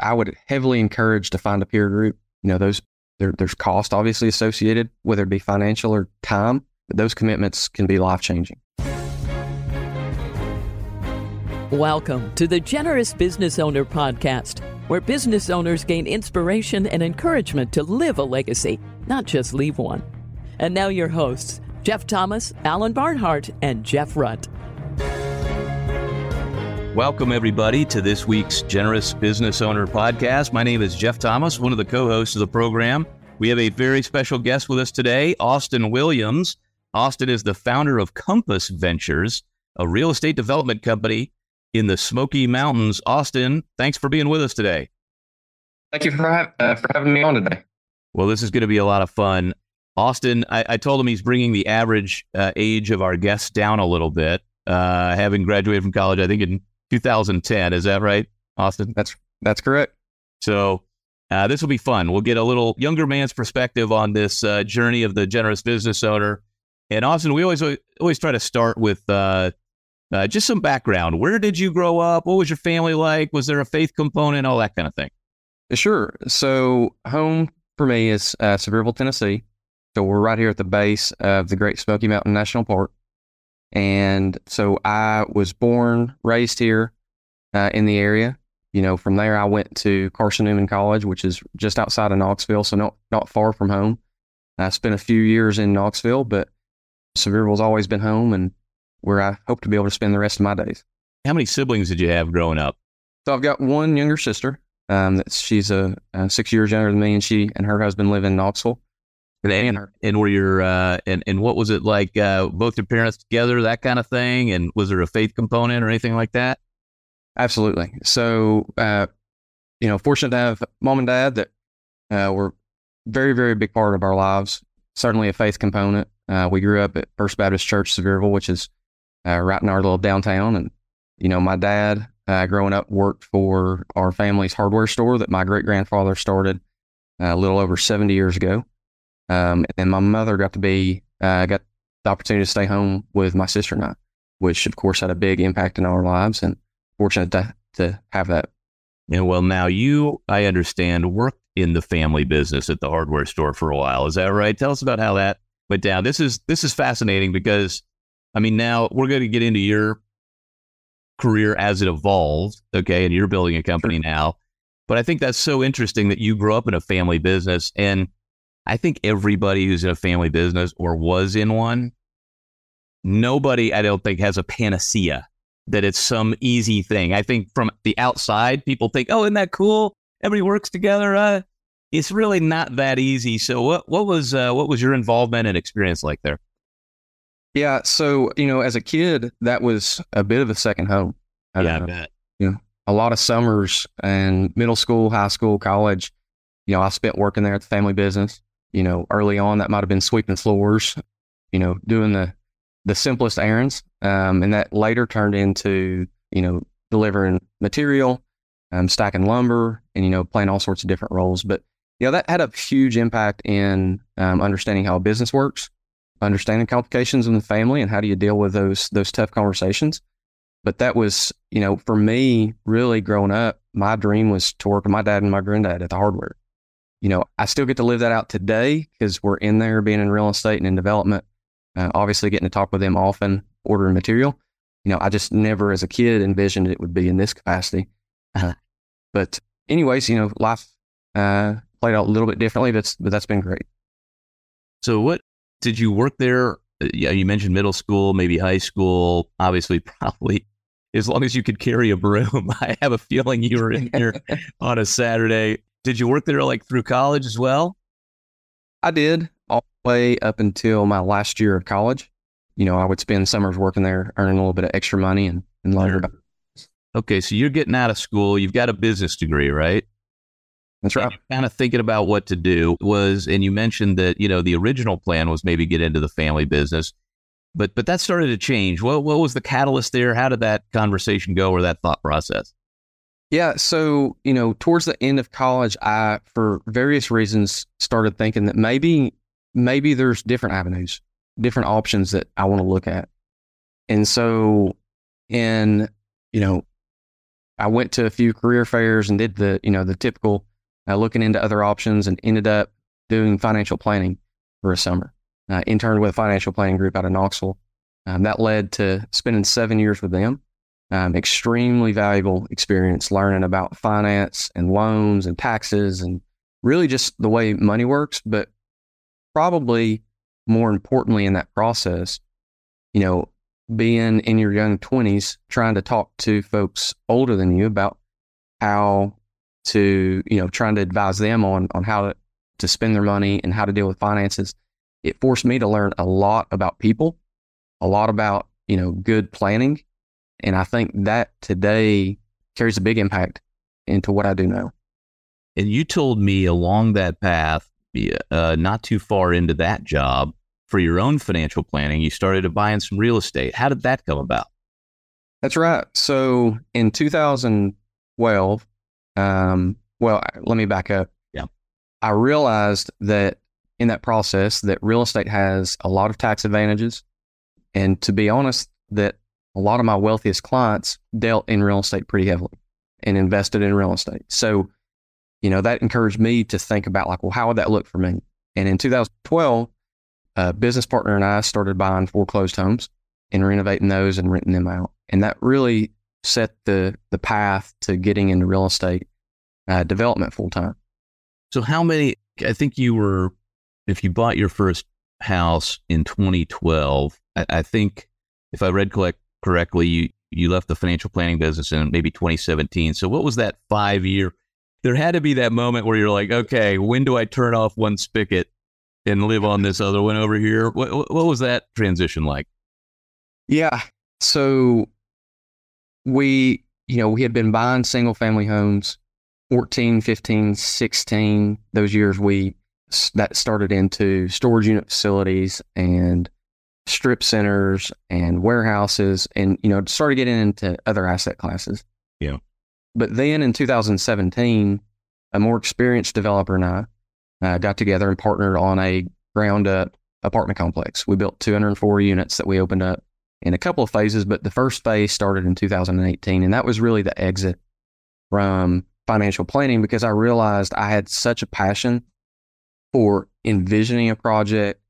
I would heavily encourage to find a peer group. You know, those there, there's cost obviously associated, whether it be financial or time. But those commitments can be life changing. Welcome to the Generous Business Owner Podcast, where business owners gain inspiration and encouragement to live a legacy, not just leave one. And now, your hosts, Jeff Thomas, Alan Barnhart, and Jeff Rutt. Welcome, everybody, to this week's Generous Business Owner Podcast. My name is Jeff Thomas, one of the co hosts of the program. We have a very special guest with us today, Austin Williams. Austin is the founder of Compass Ventures, a real estate development company in the Smoky Mountains. Austin, thanks for being with us today. Thank you for, ha- uh, for having me on today. Well, this is going to be a lot of fun. Austin, I, I told him he's bringing the average uh, age of our guests down a little bit, uh, having graduated from college, I think in 2010. Is that right, Austin? That's that's correct. So uh, this will be fun. We'll get a little younger man's perspective on this uh, journey of the generous business owner. And Austin, we always always try to start with uh, uh, just some background. Where did you grow up? What was your family like? Was there a faith component? All that kind of thing. Sure. So home for me is uh, Sevierville, Tennessee. So we're right here at the base of the Great Smoky Mountain National Park. And so I was born, raised here uh, in the area. You know, from there I went to Carson Newman College, which is just outside of Knoxville, so not not far from home. I spent a few years in Knoxville, but Sevierville's always been home and where I hope to be able to spend the rest of my days. How many siblings did you have growing up? So I've got one younger sister. Um, she's a, uh, six years younger than me, and she and her husband live in Knoxville. And, and were your uh, and and what was it like? Uh, both your parents together, that kind of thing. And was there a faith component or anything like that? Absolutely. So, uh, you know, fortunate to have mom and dad that uh, were very, very big part of our lives. Certainly a faith component. Uh, we grew up at First Baptist Church Sevierville, which is uh, right in our little downtown. And you know, my dad uh, growing up worked for our family's hardware store that my great grandfather started uh, a little over seventy years ago. Um, and my mother got to be uh, got the opportunity to stay home with my sister and I, which of course had a big impact in our lives. And fortunate to to have that. And well, now you, I understand, worked in the family business at the hardware store for a while. Is that right? Tell us about how that went down. This is this is fascinating because, I mean, now we're going to get into your career as it evolved. Okay, and you're building a company sure. now. But I think that's so interesting that you grew up in a family business and I think everybody who's in a family business or was in one, nobody, I don't think, has a panacea that it's some easy thing. I think from the outside, people think, oh, isn't that cool? Everybody works together. Uh, it's really not that easy. So, what what was uh, what was your involvement and experience like there? Yeah, so you know, as a kid, that was a bit of a second home. I yeah, I bet. You know, a lot of summers and middle school, high school, college. You know, I spent working there at the family business you know, early on that might have been sweeping floors, you know, doing the the simplest errands, um, and that later turned into you know delivering material, um, stacking lumber, and you know playing all sorts of different roles. But you know that had a huge impact in um, understanding how a business works, understanding complications in the family, and how do you deal with those those tough conversations. But that was, you know, for me, really growing up, my dream was to work with my dad and my granddad at the hardware you know, I still get to live that out today because we're in there being in real estate and in development. Uh, obviously, getting to talk with them often, ordering material. You know, I just never, as a kid, envisioned it would be in this capacity. Uh, but, anyways, you know, life uh, played out a little bit differently. That's but that's been great. So, what did you work there? Uh, yeah, you mentioned middle school, maybe high school. Obviously, probably as long as you could carry a broom. I have a feeling you were in here on a Saturday did you work there like through college as well? I did all the way up until my last year of college. You know, I would spend summers working there, earning a little bit of extra money and, and learning about. Okay, so you're getting out of school. You've got a business degree, right? That's right. kind of thinking about what to do was, and you mentioned that you know the original plan was maybe get into the family business, but but that started to change. What what was the catalyst there? How did that conversation go, or that thought process? Yeah. So, you know, towards the end of college, I, for various reasons, started thinking that maybe, maybe there's different avenues, different options that I want to look at. And so, in, you know, I went to a few career fairs and did the, you know, the typical uh, looking into other options and ended up doing financial planning for a summer. Uh, interned with a financial planning group out of Knoxville. Um, that led to spending seven years with them. Um, extremely valuable experience learning about finance and loans and taxes and really just the way money works. But probably more importantly in that process, you know, being in your young 20s, trying to talk to folks older than you about how to, you know, trying to advise them on, on how to, to spend their money and how to deal with finances. It forced me to learn a lot about people, a lot about, you know, good planning. And I think that today carries a big impact into what I do now. And you told me along that path, uh, not too far into that job, for your own financial planning, you started to buy in some real estate. How did that come about? That's right. So in 2012, um, well, let me back up. Yeah. I realized that in that process that real estate has a lot of tax advantages. And to be honest, that a lot of my wealthiest clients dealt in real estate pretty heavily and invested in real estate. So, you know, that encouraged me to think about like, well, how would that look for me? And in 2012, a business partner and I started buying foreclosed homes and renovating those and renting them out. And that really set the, the path to getting into real estate uh, development full time. So, how many? I think you were, if you bought your first house in 2012, I, I think if I read correct, correctly, you, you left the financial planning business in maybe 2017. So, what was that five year? There had to be that moment where you're like, okay, when do I turn off one spigot and live on this other one over here. What, what was that transition like? Yeah. So we, you know, we had been buying single family homes 14, 15, 16. Those years we, that started into storage unit facilities and strip centers and warehouses and, you know, started getting into other asset classes. Yeah. But then in 2017, a more experienced developer and I uh, got together and partnered on a ground up apartment complex. We built 204 units that we opened up in a couple of phases, but the first phase started in 2018. And that was really the exit from financial planning because I realized I had such a passion for envisioning a project,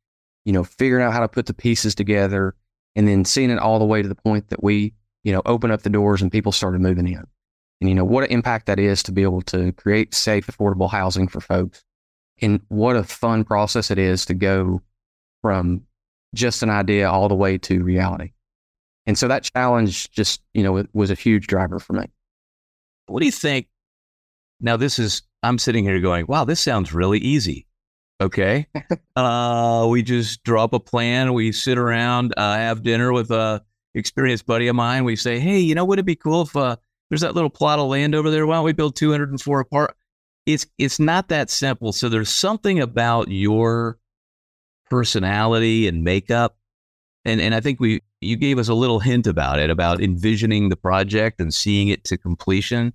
you know, figuring out how to put the pieces together and then seeing it all the way to the point that we, you know, open up the doors and people started moving in. And, you know, what an impact that is to be able to create safe, affordable housing for folks and what a fun process it is to go from just an idea all the way to reality. And so that challenge just, you know, was a huge driver for me. What do you think? Now, this is, I'm sitting here going, wow, this sounds really easy. Okay. uh, we just draw up a plan. We sit around, uh, have dinner with a experienced buddy of mine. We say, hey, you know, would it be cool if uh, there's that little plot of land over there? Why don't we build 204 apart? it's it's not that simple. So there's something about your personality and makeup, and and I think we you gave us a little hint about it about envisioning the project and seeing it to completion.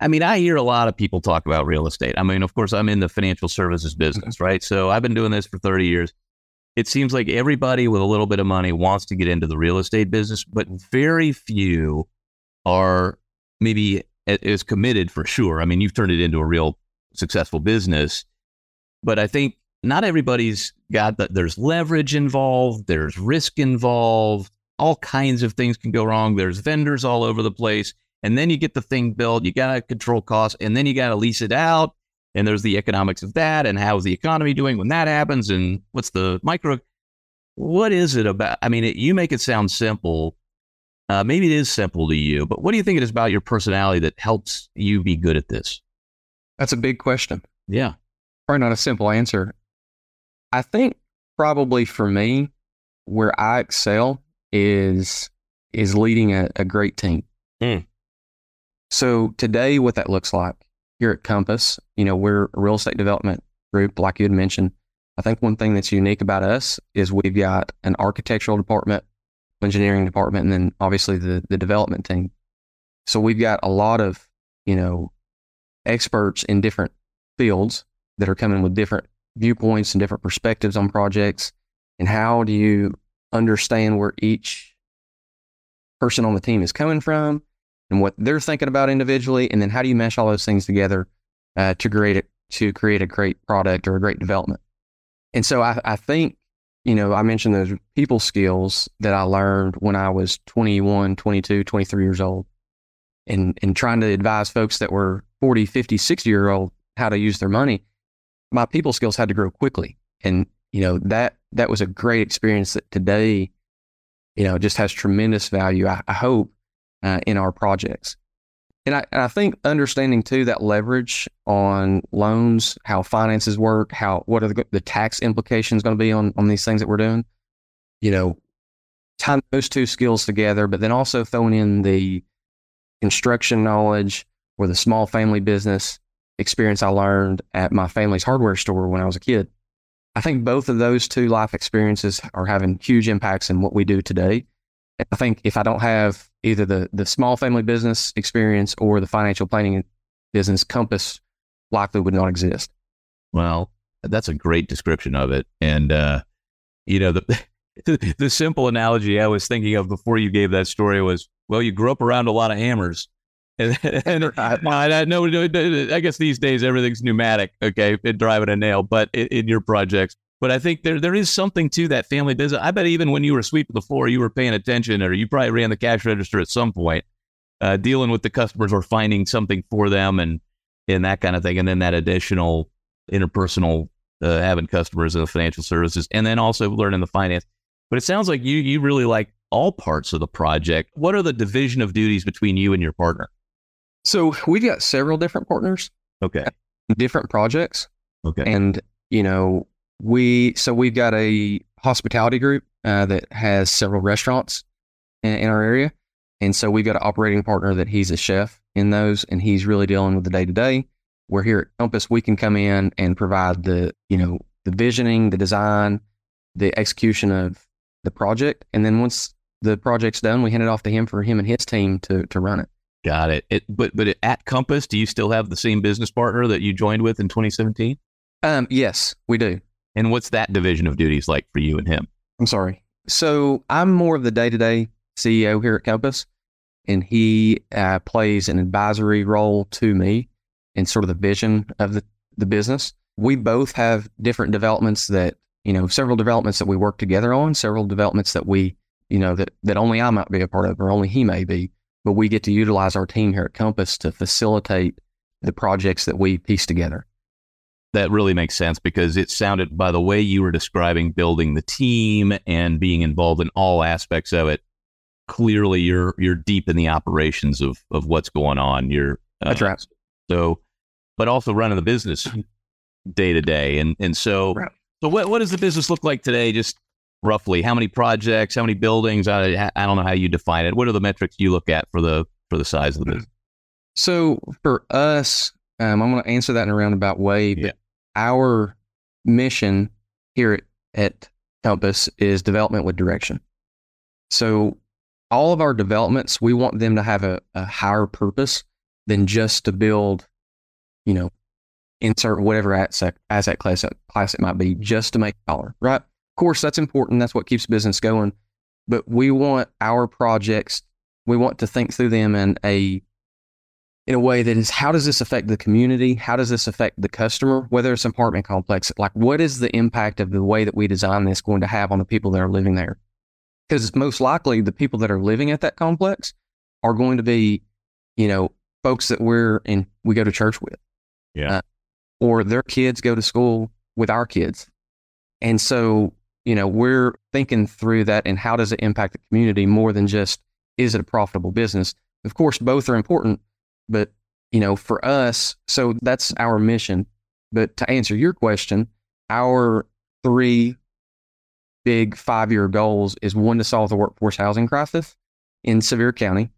I mean, I hear a lot of people talk about real estate. I mean, of course, I'm in the financial services business, mm-hmm. right? So I've been doing this for 30 years. It seems like everybody with a little bit of money wants to get into the real estate business, but very few are maybe is committed for sure. I mean, you've turned it into a real successful business, but I think not everybody's got that. There's leverage involved, there's risk involved, all kinds of things can go wrong. There's vendors all over the place. And then you get the thing built, you got to control costs, and then you got to lease it out. And there's the economics of that, and how's the economy doing when that happens, and what's the micro. What is it about? I mean, it, you make it sound simple, uh, maybe it is simple to you, but what do you think it is about your personality that helps you be good at this? That's a big question. Yeah. Probably not a simple answer. I think probably for me, where I excel is is leading a, a great team. Mm. So today, what that looks like here at Compass, you know, we're a real estate development group, like you had mentioned. I think one thing that's unique about us is we've got an architectural department, engineering department, and then obviously the the development team. So we've got a lot of you know experts in different fields that are coming with different viewpoints and different perspectives on projects. And how do you understand where each person on the team is coming from and what they're thinking about individually, and then how do you mesh all those things together uh, to create it to create a great product or a great development. And so I, I think you know I mentioned those people skills that I learned when I was 21, 22, 23 years old, and and trying to advise folks that were 40, 50, 60 year old how to use their money. My people skills had to grow quickly, and you know that that was a great experience that today, you know, just has tremendous value. I, I hope uh, in our projects. And I, and I think understanding too that leverage on loans, how finances work, how what are the, the tax implications going to be on on these things that we're doing. You know, tying those two skills together, but then also throwing in the construction knowledge or the small family business experience I learned at my family's hardware store when I was a kid. I think both of those two life experiences are having huge impacts in what we do today. I think if I don't have either the the small family business experience or the financial planning business, Compass likely would not exist. Well, that's a great description of it, and uh, you know the the simple analogy I was thinking of before you gave that story was, well, you grew up around a lot of hammers. And, and I, I know, I guess these days everything's pneumatic, okay, and driving a nail, but in, in your projects, but I think there there is something to that family business. I bet even when you were sweeping the floor, you were paying attention, or you probably ran the cash register at some point, uh, dealing with the customers or finding something for them, and and that kind of thing. And then that additional interpersonal uh, having customers in the financial services, and then also learning the finance. But it sounds like you you really like all parts of the project. What are the division of duties between you and your partner? So we've got several different partners. Okay. Different projects. Okay. And you know, we so we've got a hospitality group uh, that has several restaurants in, in, our area, and so we've got an operating partner that he's a chef in those, and he's really dealing with the day to day. We're here at Compass, we can come in and provide the you know the visioning, the design, the execution of the project, and then once the project's done, we hand it off to him for him and his team to to run it. Got it. it but but at Compass, do you still have the same business partner that you joined with in 2017? Um, yes, we do. And what's that division of duties like for you and him? I'm sorry. So I'm more of the day to day CEO here at Compass, and he uh, plays an advisory role to me in sort of the vision of the, the business. We both have different developments that, you know, several developments that we work together on, several developments that we, you know, that, that only I might be a part of or only he may be, but we get to utilize our team here at Compass to facilitate the projects that we piece together that really makes sense because it sounded by the way you were describing building the team and being involved in all aspects of it clearly you're you're deep in the operations of of what's going on. You're uh, that's right. so but also running the business day to day and and so right. so what what does the business look like today? Just roughly how many projects how many buildings? I, I don't know how you define it. What are the metrics you look at for the for the size of the business? So for us um, I'm going to answer that in a roundabout way, but yeah. our mission here at, at Compass is development with direction. So all of our developments, we want them to have a, a higher purpose than just to build, you know, insert whatever asset, asset class, class it might be, just to make a dollar, right? Of course, that's important. That's what keeps business going. But we want our projects, we want to think through them in a in a way that is how does this affect the community? How does this affect the customer? Whether it's an apartment complex, like what is the impact of the way that we design this going to have on the people that are living there? Because most likely the people that are living at that complex are going to be, you know, folks that we're in, we go to church with. Yeah. Uh, or their kids go to school with our kids. And so, you know, we're thinking through that and how does it impact the community more than just is it a profitable business? Of course, both are important, but, you know, for us, so that's our mission. But to answer your question, our three big five year goals is one, to solve the workforce housing crisis in Sevier County,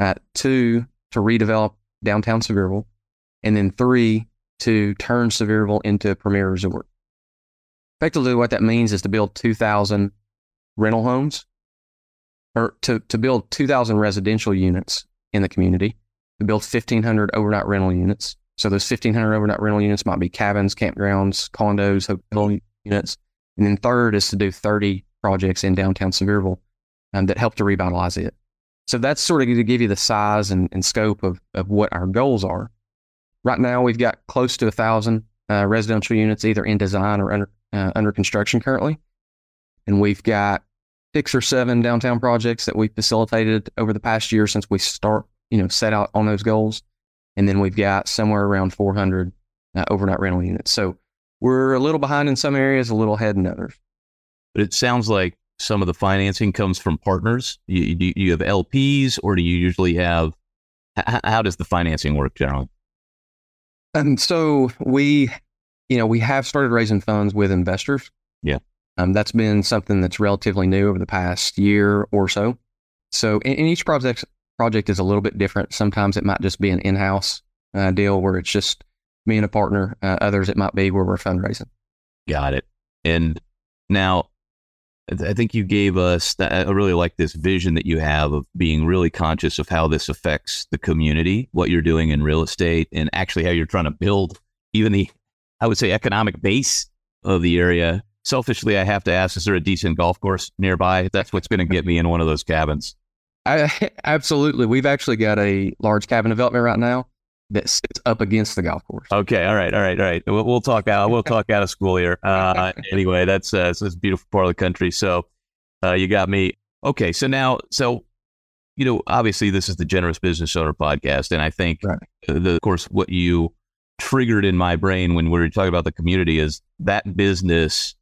uh, two, to redevelop downtown Sevierville, and then three, to turn Sevierville into a premier resort. Effectively, what that means is to build 2,000 rental homes or to, to build 2,000 residential units in the community we built 1,500 overnight rental units. So those 1,500 overnight rental units might be cabins, campgrounds, condos, hotel units. And then third is to do 30 projects in downtown Sevierville um, that help to revitalize it. So that's sort of to give you the size and, and scope of, of what our goals are. Right now, we've got close to a thousand uh, residential units either in design or under, uh, under construction currently. And we've got six or seven downtown projects that we've facilitated over the past year since we start, you know, set out on those goals. And then we've got somewhere around 400 uh, overnight rental units. So we're a little behind in some areas, a little ahead in others. But it sounds like some of the financing comes from partners. You, do you have LPs or do you usually have, h- how does the financing work generally? And so we, you know, we have started raising funds with investors. Yeah. Um, that's been something that's relatively new over the past year or so. So, and, and each project project is a little bit different. Sometimes it might just be an in-house uh, deal where it's just me and a partner. Uh, others it might be where we're fundraising. Got it. And now, I think you gave us. I really like this vision that you have of being really conscious of how this affects the community, what you're doing in real estate, and actually how you're trying to build even the, I would say, economic base of the area. Selfishly, I have to ask: Is there a decent golf course nearby? That's what's going to get me in one of those cabins. I, absolutely. We've actually got a large cabin development right now that sits up against the golf course. Okay, all right, all right, all right. We'll, we'll talk out. We'll talk out of school here. Uh, anyway, that's uh, a beautiful part of the country. So uh, you got me. Okay, so now, so you know, obviously, this is the Generous Business Owner podcast, and I think, right. the, of course, what you triggered in my brain when we were talking about the community is that business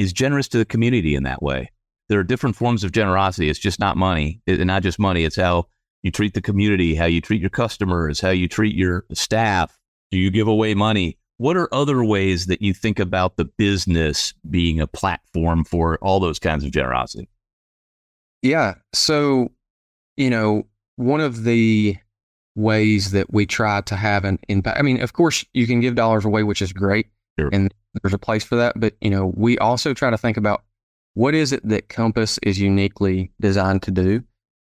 is generous to the community in that way. There are different forms of generosity. It's just not money, and not just money. It's how you treat the community, how you treat your customers, how you treat your staff. Do you give away money? What are other ways that you think about the business being a platform for all those kinds of generosity? Yeah. So, you know, one of the ways that we try to have an impact, I mean, of course, you can give dollars away, which is great. Sure. And there's a place for that. But, you know, we also try to think about what is it that Compass is uniquely designed to do?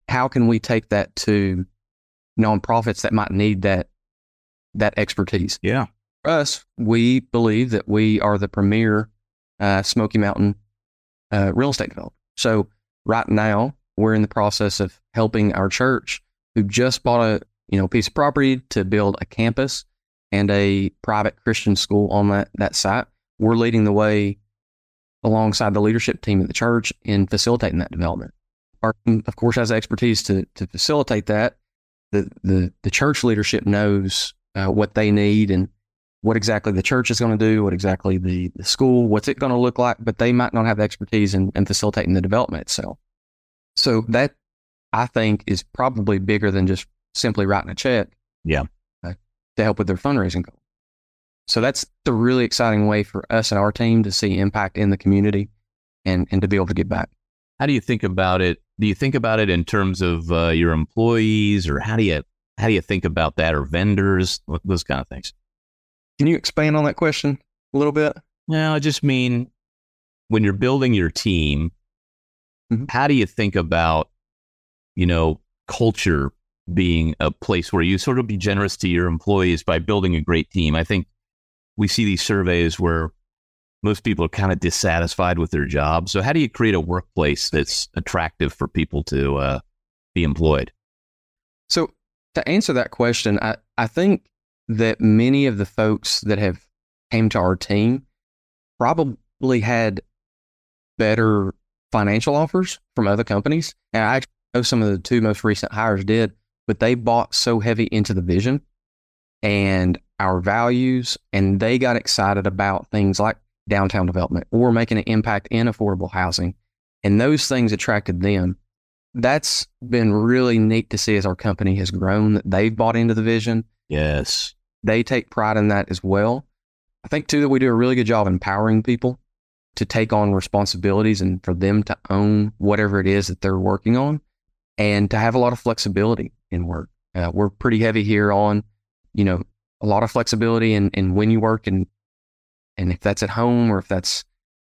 how can we take that to nonprofits that might need that that expertise? Yeah. For us, we believe that we are the premier uh, Smoky Mountain uh, real estate developer. So right now, we're in the process of helping our church, who just bought a you know piece of property to build a campus and a private Christian school on that that site. We're leading the way alongside the leadership team at the church in facilitating that development our of course has expertise to to facilitate that. The the the church leadership knows uh, what they need and what exactly the church is going to do, what exactly the, the school, what's it going to look like, but they might not have the expertise in, in facilitating the development itself. So that I think is probably bigger than just simply writing a check. Yeah. Uh, to help with their fundraising goal. So that's the really exciting way for us and our team to see impact in the community and, and to be able to get back. How do you think about it do you think about it in terms of uh, your employees, or how do you how do you think about that, or vendors, those kind of things? Can you expand on that question a little bit? No, I just mean when you're building your team, mm-hmm. how do you think about, you know, culture being a place where you sort of be generous to your employees by building a great team? I think we see these surveys where most people are kind of dissatisfied with their job. So, how do you create a workplace that's attractive for people to uh, be employed? So, to answer that question, I, I think that many of the folks that have came to our team probably had better financial offers from other companies. And I know some of the two most recent hires did, but they bought so heavy into the vision and our values, and they got excited about things like downtown development or making an impact in affordable housing. And those things attracted them. That's been really neat to see as our company has grown that they've bought into the vision. Yes. They take pride in that as well. I think too that we do a really good job empowering people to take on responsibilities and for them to own whatever it is that they're working on and to have a lot of flexibility in work. Uh, we're pretty heavy here on, you know, a lot of flexibility in, in when you work and and if that's at home or if that's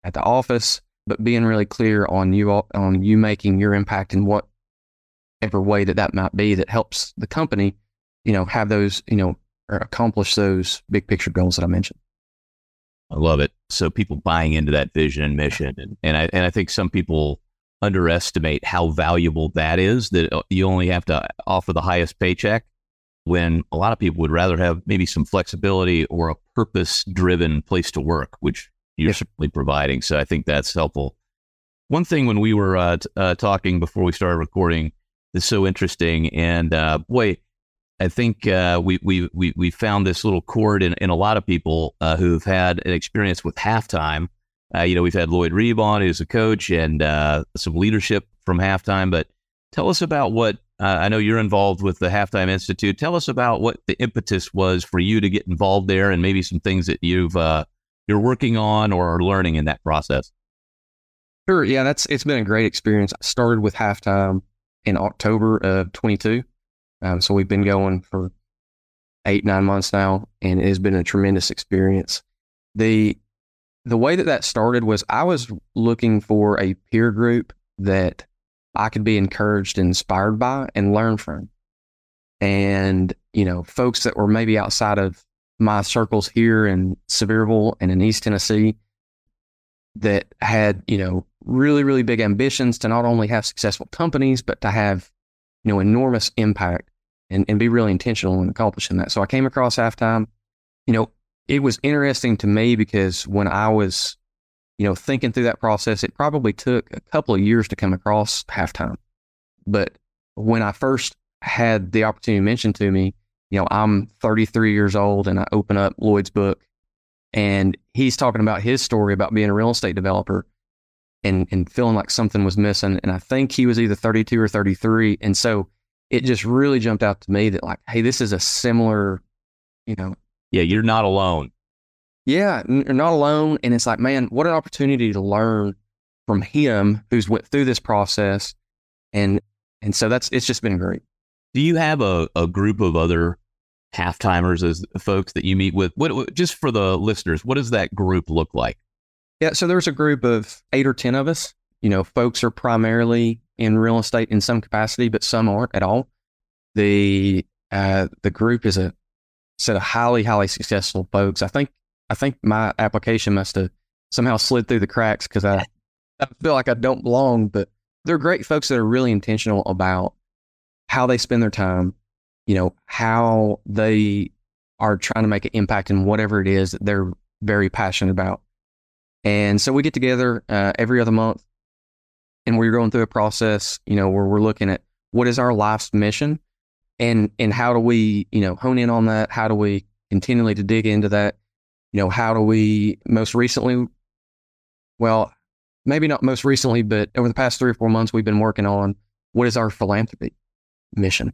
at the office, but being really clear on you on you making your impact in whatever way that that might be that helps the company, you know, have those, you know, or accomplish those big picture goals that I mentioned. I love it. So people buying into that vision and mission, and and I and I think some people underestimate how valuable that is. That uh, you only have to offer the highest paycheck when a lot of people would rather have maybe some flexibility or a purpose driven place to work, which you're certainly providing. So I think that's helpful. One thing when we were uh, t- uh, talking before we started recording is so interesting, and uh, boy, I think uh, we, we we we found this little chord in, in a lot of people uh, who've had an experience with halftime. Uh, you know, we've had Lloyd Reeb on, who's a coach, and some leadership from halftime. But tell us about what uh, I know you're involved with the Halftime Institute. Tell us about what the impetus was for you to get involved there, and maybe some things that you've uh, you're working on or are learning in that process. Sure. Yeah, that's it's been a great experience. I started with Halftime in October of 22, um, so we've been going for eight nine months now, and it has been a tremendous experience. the The way that that started was I was looking for a peer group that I could be encouraged and inspired by and learn from. And, you know, folks that were maybe outside of my circles here in Sevierville and in East Tennessee that had, you know, really, really big ambitions to not only have successful companies, but to have, you know, enormous impact and, and be really intentional in accomplishing that. So I came across halftime. You know, it was interesting to me because when I was you know, thinking through that process, it probably took a couple of years to come across halftime. But when I first had the opportunity mentioned to me, you know, I'm 33 years old and I open up Lloyd's book and he's talking about his story about being a real estate developer and, and feeling like something was missing. And I think he was either 32 or 33. And so it just really jumped out to me that like, hey, this is a similar, you know. Yeah, you're not alone. Yeah, you're not alone. And it's like, man, what an opportunity to learn from him who's went through this process. And and so that's it's just been great. Do you have a, a group of other half timers as folks that you meet with? What, just for the listeners, what does that group look like? Yeah, so there's a group of eight or ten of us. You know, folks are primarily in real estate in some capacity, but some aren't at all. The uh, the group is a set of highly, highly successful folks. I think I think my application must have somehow slid through the cracks because I, I feel like I don't belong. But they're great folks that are really intentional about how they spend their time, you know, how they are trying to make an impact in whatever it is that they're very passionate about. And so we get together uh, every other month and we're going through a process, you know, where we're looking at what is our life's mission and and how do we, you know, hone in on that? How do we continually to dig into that? You know, how do we most recently, well, maybe not most recently, but over the past three or four months, we've been working on what is our philanthropy mission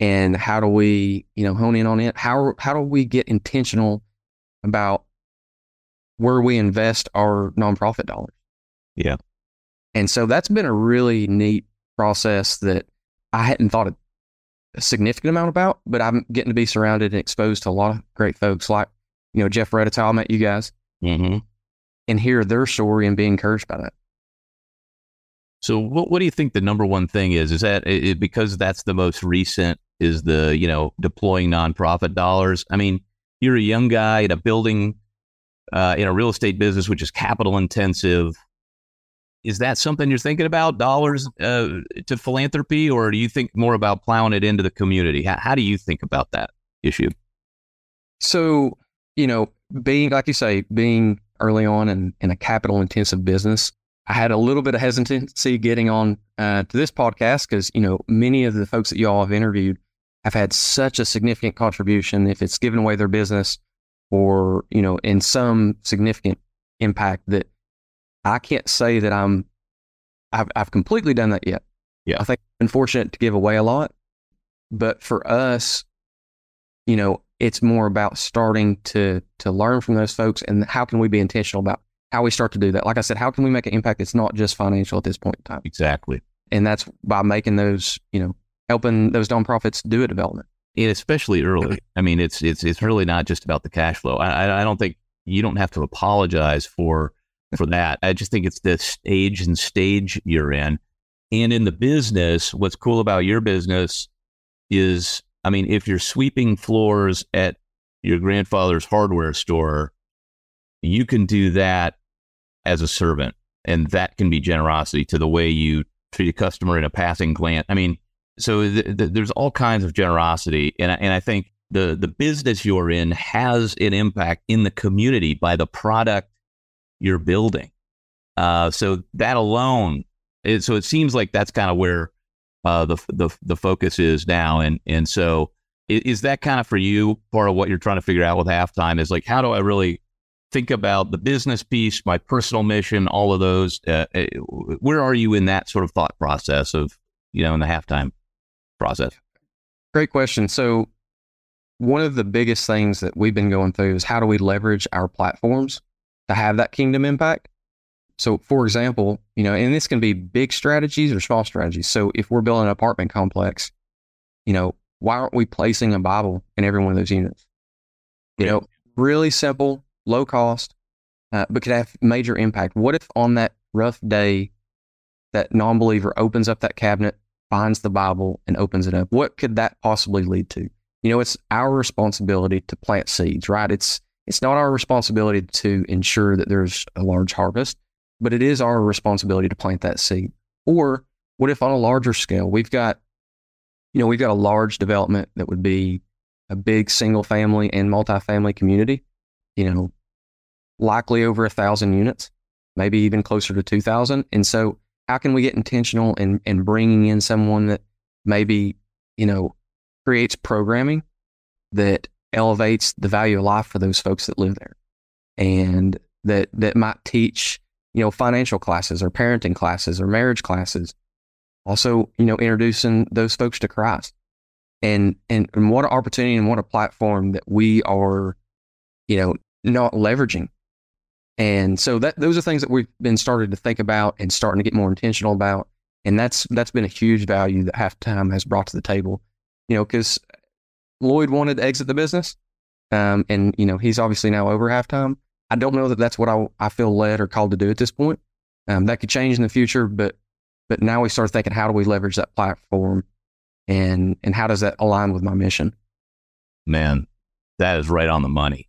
and how do we, you know, hone in on it? How, how do we get intentional about where we invest our nonprofit dollars? Yeah. And so that's been a really neat process that I hadn't thought a significant amount about, but I'm getting to be surrounded and exposed to a lot of great folks like you know, Jeff Reditau, I met you guys, mm-hmm. and hear their story and be encouraged by that. So, what what do you think the number one thing is? Is that it, because that's the most recent? Is the you know deploying nonprofit dollars? I mean, you're a young guy in a building, uh, in a real estate business which is capital intensive. Is that something you're thinking about dollars uh, to philanthropy, or do you think more about plowing it into the community? How, how do you think about that issue? So you know, being like you say, being early on in, in a capital intensive business, I had a little bit of hesitancy getting on uh, to this podcast because you know many of the folks that y'all have interviewed have had such a significant contribution. If it's given away their business or you know in some significant impact, that I can't say that I'm I've, I've completely done that yet. Yeah, I think I've been fortunate to give away a lot, but for us, you know, it's more about starting to to learn from those folks and how can we be intentional about how we start to do that. Like I said, how can we make an impact that's not just financial at this point in time? Exactly. And that's by making those, you know, helping those nonprofits do a development. And especially early. I mean, it's it's it's really not just about the cash flow. I I don't think you don't have to apologize for for that. I just think it's the stage and stage you're in. And in the business, what's cool about your business is I mean, if you're sweeping floors at your grandfather's hardware store, you can do that as a servant. and that can be generosity to the way you treat a customer in a passing glance. I mean, so th- th- there's all kinds of generosity, and I, and I think the the business you're in has an impact in the community by the product you're building. Uh, so that alone, it, so it seems like that's kind of where uh, the the the focus is now, and and so is, that kind of for you part of what you're trying to figure out with halftime is like how do I really think about the business piece, my personal mission, all of those. Uh, uh, where are you in that sort of thought process of, you know, in the halftime process? Great question. So, one of the biggest things that we've been going through is how do we leverage our platforms to have that kingdom impact? So, for example, you know, and this can be big strategies or small strategies. So, if we're building an apartment complex, you know, why aren't we placing a Bible in every one of those units? You know, really simple, low cost, uh, but could have major impact. What if on that rough day, that non believer opens up that cabinet, finds the Bible, and opens it up? What could that possibly lead to? You know, it's our responsibility to plant seeds, right? It's it's not our responsibility to ensure that there's a large harvest, but it is our responsibility to plant that seed. Or what if on a larger scale, we've got, you know, we've got a large development that would be a big single family and multifamily community you know, likely over a thousand units, maybe even closer to 2,000. And so, how can we get intentional in, in bringing in someone that maybe, you know, creates programming that elevates the value of life for those folks that live there and that, that might teach, you know, financial classes or parenting classes or marriage classes. Also, you know, introducing those folks to Christ. And, and, and what an opportunity and what a platform that we are, you know, not leveraging. And so that those are things that we've been started to think about and starting to get more intentional about. And that's that's been a huge value that halftime has brought to the table. You know, because Lloyd wanted to exit the business, um, and you know he's obviously now over halftime. I don't know that that's what I, I feel led or called to do at this point. Um, that could change in the future, but but now we start thinking, how do we leverage that platform, and and how does that align with my mission? Man, that is right on the money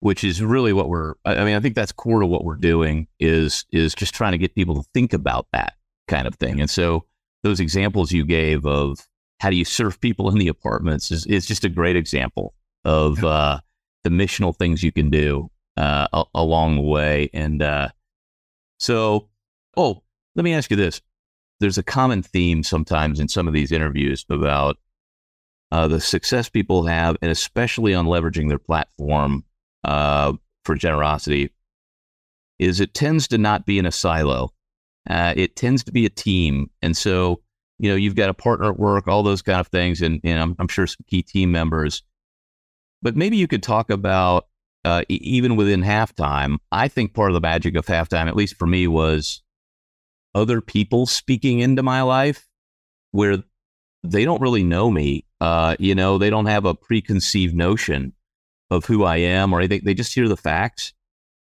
which is really what we're i mean i think that's core to what we're doing is is just trying to get people to think about that kind of thing and so those examples you gave of how do you serve people in the apartments is, is just a great example of uh, the missional things you can do uh, a- along the way and uh, so oh let me ask you this there's a common theme sometimes in some of these interviews about uh, the success people have and especially on leveraging their platform uh, for generosity is it tends to not be in a silo. Uh, it tends to be a team. And so, you know, you've got a partner at work, all those kind of things, and, and I'm, I'm sure some key team members. But maybe you could talk about uh, even within halftime. I think part of the magic of halftime, at least for me, was other people speaking into my life where they don't really know me. Uh, you know, they don't have a preconceived notion of who I am, or they, they just hear the facts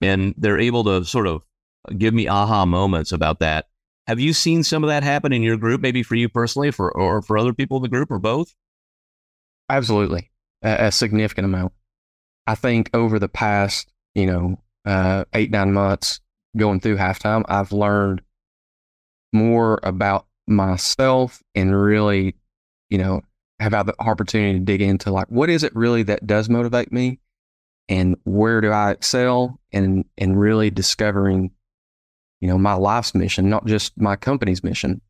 and they're able to sort of give me aha moments about that. Have you seen some of that happen in your group, maybe for you personally, for or for other people in the group, or both? Absolutely, a, a significant amount. I think over the past, you know, uh, eight nine months going through halftime, I've learned more about myself and really, you know, have had the opportunity to dig into like what is it really that does motivate me and where do I excel and and really discovering you know my life's mission not just my company's mission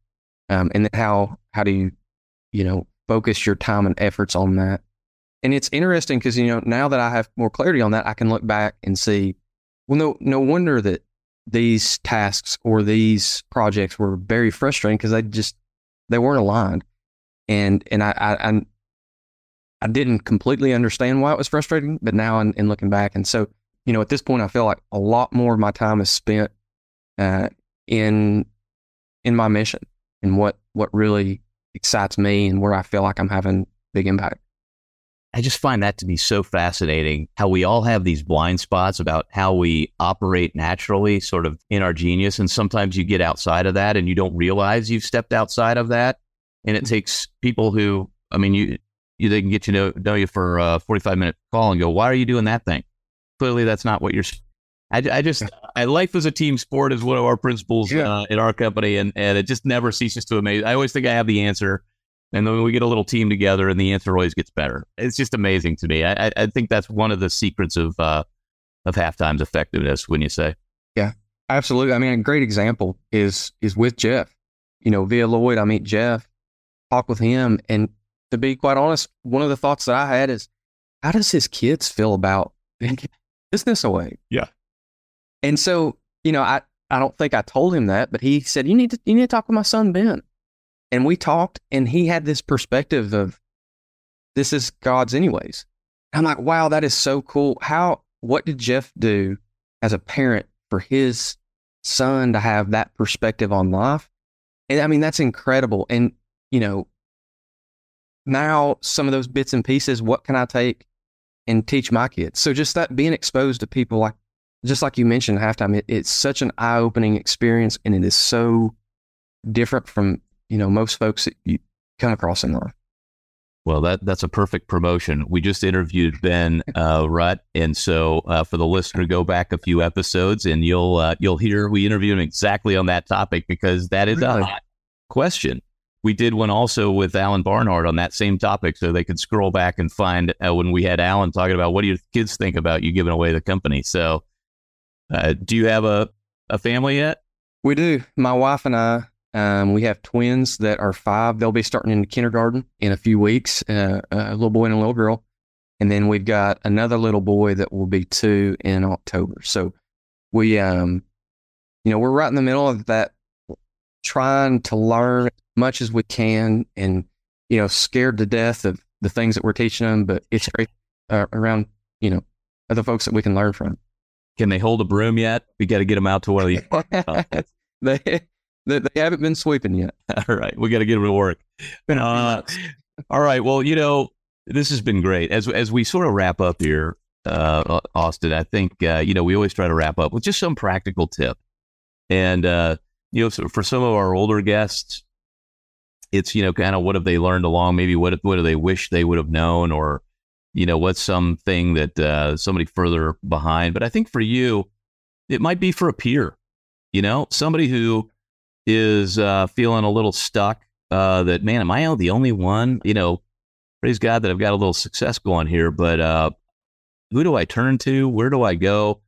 um, and how how do you you know focus your time and efforts on that and it's interesting because you know now that I have more clarity on that I can look back and see well no no wonder that these tasks or these projects were very frustrating because they just they weren't aligned and and I, I I didn't completely understand why it was frustrating, but now in, in, looking back, and so you know, at this point, I feel like a lot more of my time is spent uh, in in my mission and what what really excites me and where I feel like I'm having big impact. I just find that to be so fascinating how we all have these blind spots about how we operate naturally, sort of in our genius. And sometimes you get outside of that and you don't realize you've stepped outside of that and it takes people who, I mean, you, you they can get you know know you for a forty five minute call and go, why are you doing that thing? Clearly, that's not what you're. I, I just I, life is a team sport is one of our principles Yeah. uh, in our company, and and it just never ceases to amaze. I always think I have the answer, and then we get a little team together, and the answer always gets better. It's just amazing to me. I, I, think that's one of the secrets of uh, of halftime's effectiveness. When you say, yeah, Absolutely. I mean, a great example is is with Jeff. You know, via Lloyd, I meet Jeff, talk with him, and to be quite honest, one of the thoughts that I had is, how does his kids feel about business away? Yeah. And so, you know, I I don't think I told him that, but he said, you need to you need to talk with my son Ben, and we talked, and he had this perspective of, this is God's anyways. I'm like, wow, that is so cool. How what did Jeff do as a parent for his son to have that perspective on life. And I mean, that's incredible. And, you know, now some of those bits and pieces, what can I take and teach my kids? So just that being exposed to people like, just like you mentioned halftime, it, it's such an eye opening experience and it is so different from, you know, most folks that you come across in life. Well, that that's a perfect promotion. We just interviewed Ben uh, Rutt, and so uh, for the listener, go back a few episodes, and you'll uh, you'll hear we interviewed him exactly on that topic because that is Really? a hot question. We did one also with Alan Barnhart on that same topic, so they could scroll back and find uh, when we had Alan talking about what do your kids think about you giving away the company. So, uh, do you have a a family yet? We do. My wife and I, um, we have twins that are five. They'll be starting in kindergarten in a few weeks, uh, a little boy and a little girl. And then we've got another little boy that will be two in October. So we, um, you know, we're right in the middle of that, trying to learn as much as we can and, you know, scared to death of the things that we're teaching them. But it's great uh, around, you know, other folks that we can learn from. Can they hold a broom yet? We got to get them out to one of the. they, they, they haven't been sweeping yet. All right, we got to get them to work. Uh, all right. Well, you know, this has been great. As as we sort of wrap up here, uh, Austin, I think uh, you know we always try to wrap up with just some practical tip. And uh, you know, so for some of our older guests, it's you know kind of what have they learned along? Maybe what what do they wish they would have known, or you know, what's something that uh, somebody further behind. But I think for you, it might be for a peer. You know, somebody who is uh, feeling a little stuck. Uh, that man, am I the only one? You know, praise God that I've got a little success going here. But uh, who do I turn to? Where do I go?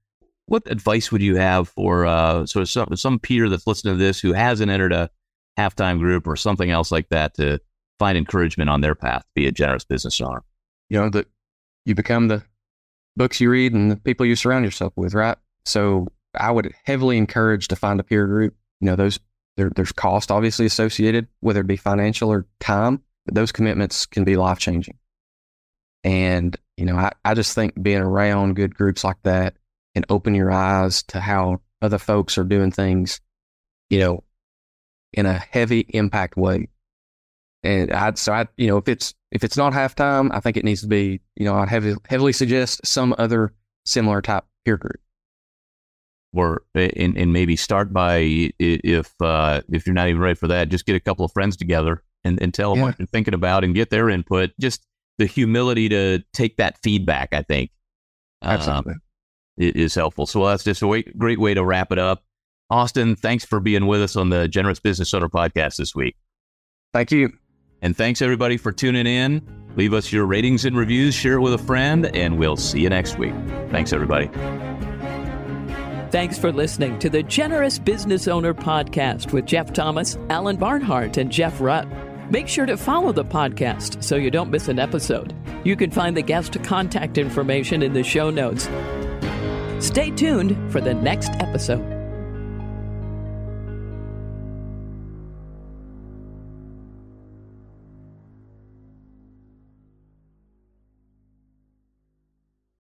What advice would you have for uh, sort of some some peer that's listening to this who hasn't entered a halftime group or something else like that to find encouragement on their path to be a generous business owner? you know that you become the books you read and the people you surround yourself with right so i would heavily encourage to find a peer group you know those there, there's cost obviously associated whether it be financial or time but those commitments can be life changing and you know I, I just think being around good groups like that and open your eyes to how other folks are doing things you know in a heavy impact way and I'd so I you know if it's if it's not halftime, I think it needs to be you know I'd heavily heavily suggest some other similar type peer group. Or and, and maybe start by if uh, if you're not even ready for that, just get a couple of friends together and, and tell them Yeah. what you're thinking about and get their input. Just the humility to take that feedback, I think, uh, Absolutely. is helpful. So that's just a way, great way to wrap it up. Austin, thanks for being with us on the Generous Business Owner podcast this week. Thank you. And thanks everybody for tuning in. Leave us your ratings and reviews, share it with a friend, and we'll see you next week. Thanks, everybody. Thanks for listening to the Generous Business Owner Podcast with Jeff Thomas, Alan Barnhart, and Jeff Rutt. Make sure to follow the podcast so you don't miss an episode. You can find the guest contact information in the show notes. Stay tuned for the next episode.